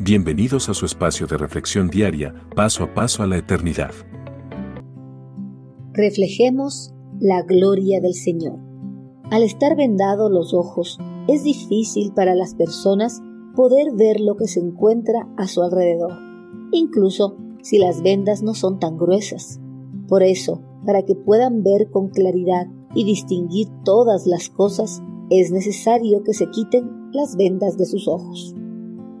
Bienvenidos a su espacio de reflexión diaria, paso a paso a la eternidad. Reflejemos la gloria del Señor. Al estar vendados los ojos, es difícil para las personas poder ver lo que se encuentra a su alrededor, incluso si las vendas no son tan gruesas. Por eso, para que puedan ver con claridad y distinguir todas las cosas, es necesario que se quiten las vendas de sus ojos.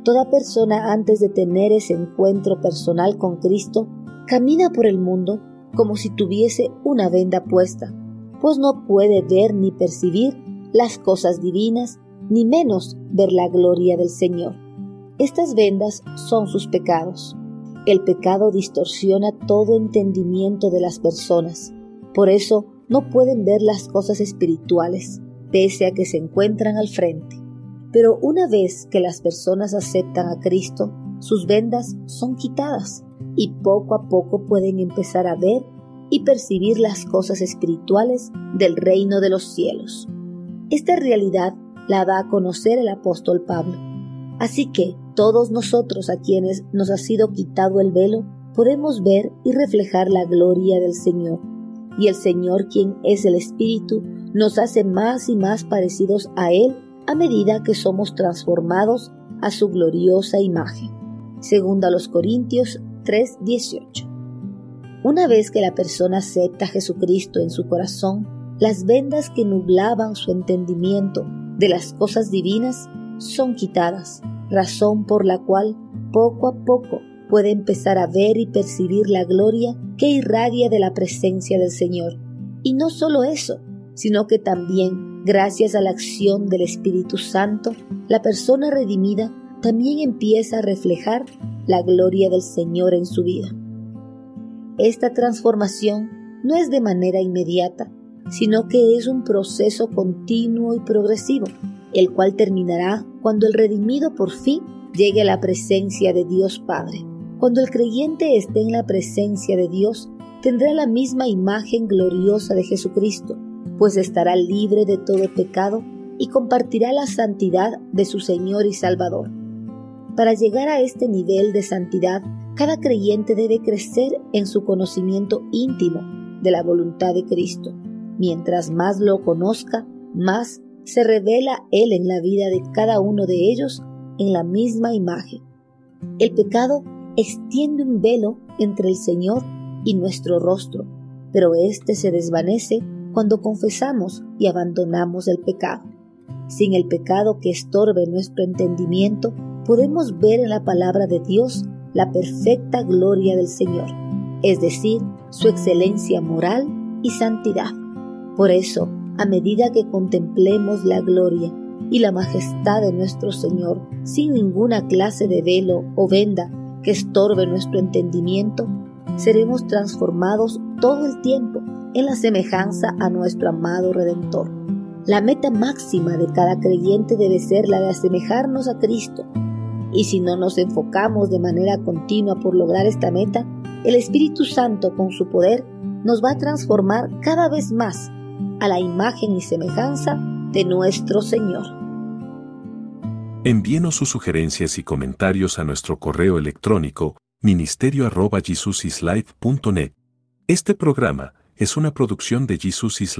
Toda persona antes de tener ese encuentro personal con Cristo camina por el mundo como si tuviese una venda puesta, pues no puede ver ni percibir las cosas divinas, ni menos ver la gloria del Señor. Estas vendas son sus pecados. El pecado distorsiona todo entendimiento de las personas. Por eso no pueden ver las cosas espirituales, pese a que se encuentran al frente. Pero una vez que las personas aceptan a Cristo, sus vendas son quitadas y poco a poco pueden empezar a ver y percibir las cosas espirituales del reino de los cielos. Esta realidad la da a conocer el apóstol Pablo. Así que todos nosotros a quienes nos ha sido quitado el velo, podemos ver y reflejar la gloria del Señor. Y el Señor, quien es el Espíritu, nos hace más y más parecidos a Él a medida que somos transformados a su gloriosa imagen. Segunda los Corintios 3:18. Una vez que la persona acepta a Jesucristo en su corazón, las vendas que nublaban su entendimiento de las cosas divinas son quitadas, razón por la cual poco a poco puede empezar a ver y percibir la gloria que irradia de la presencia del Señor. Y no solo eso, sino que también, gracias a la acción del Espíritu Santo, la persona redimida también empieza a reflejar la gloria del Señor en su vida. Esta transformación no es de manera inmediata, sino que es un proceso continuo y progresivo, el cual terminará cuando el redimido por fin llegue a la presencia de Dios Padre. Cuando el creyente esté en la presencia de Dios, tendrá la misma imagen gloriosa de Jesucristo, pues estará libre de todo pecado y compartirá la santidad de su Señor y Salvador. Para llegar a este nivel de santidad, cada creyente debe crecer en su conocimiento íntimo de la voluntad de Cristo. Mientras más lo conozca, más se revela Él en la vida de cada uno de ellos en la misma imagen. El pecado extiende un velo entre el Señor y nuestro rostro, pero éste se desvanece cuando confesamos y abandonamos el pecado. Sin el pecado que estorbe nuestro entendimiento, podemos ver en la palabra de Dios la perfecta gloria del Señor, es decir, su excelencia moral y santidad. Por eso, a medida que contemplemos la gloria y la majestad de nuestro Señor sin ninguna clase de velo o venda que estorbe nuestro entendimiento, seremos transformados todo el tiempo en la semejanza a nuestro amado Redentor. La meta máxima de cada creyente debe ser la de asemejarnos a Cristo. Y si no nos enfocamos de manera continua por lograr esta meta, el Espíritu Santo con su poder nos va a transformar cada vez más a la imagen y semejanza de nuestro Señor. Envíenos sus sugerencias y comentarios a nuestro correo electrónico ministerio.jesusislife.net. Este programa es una producción de Jesus is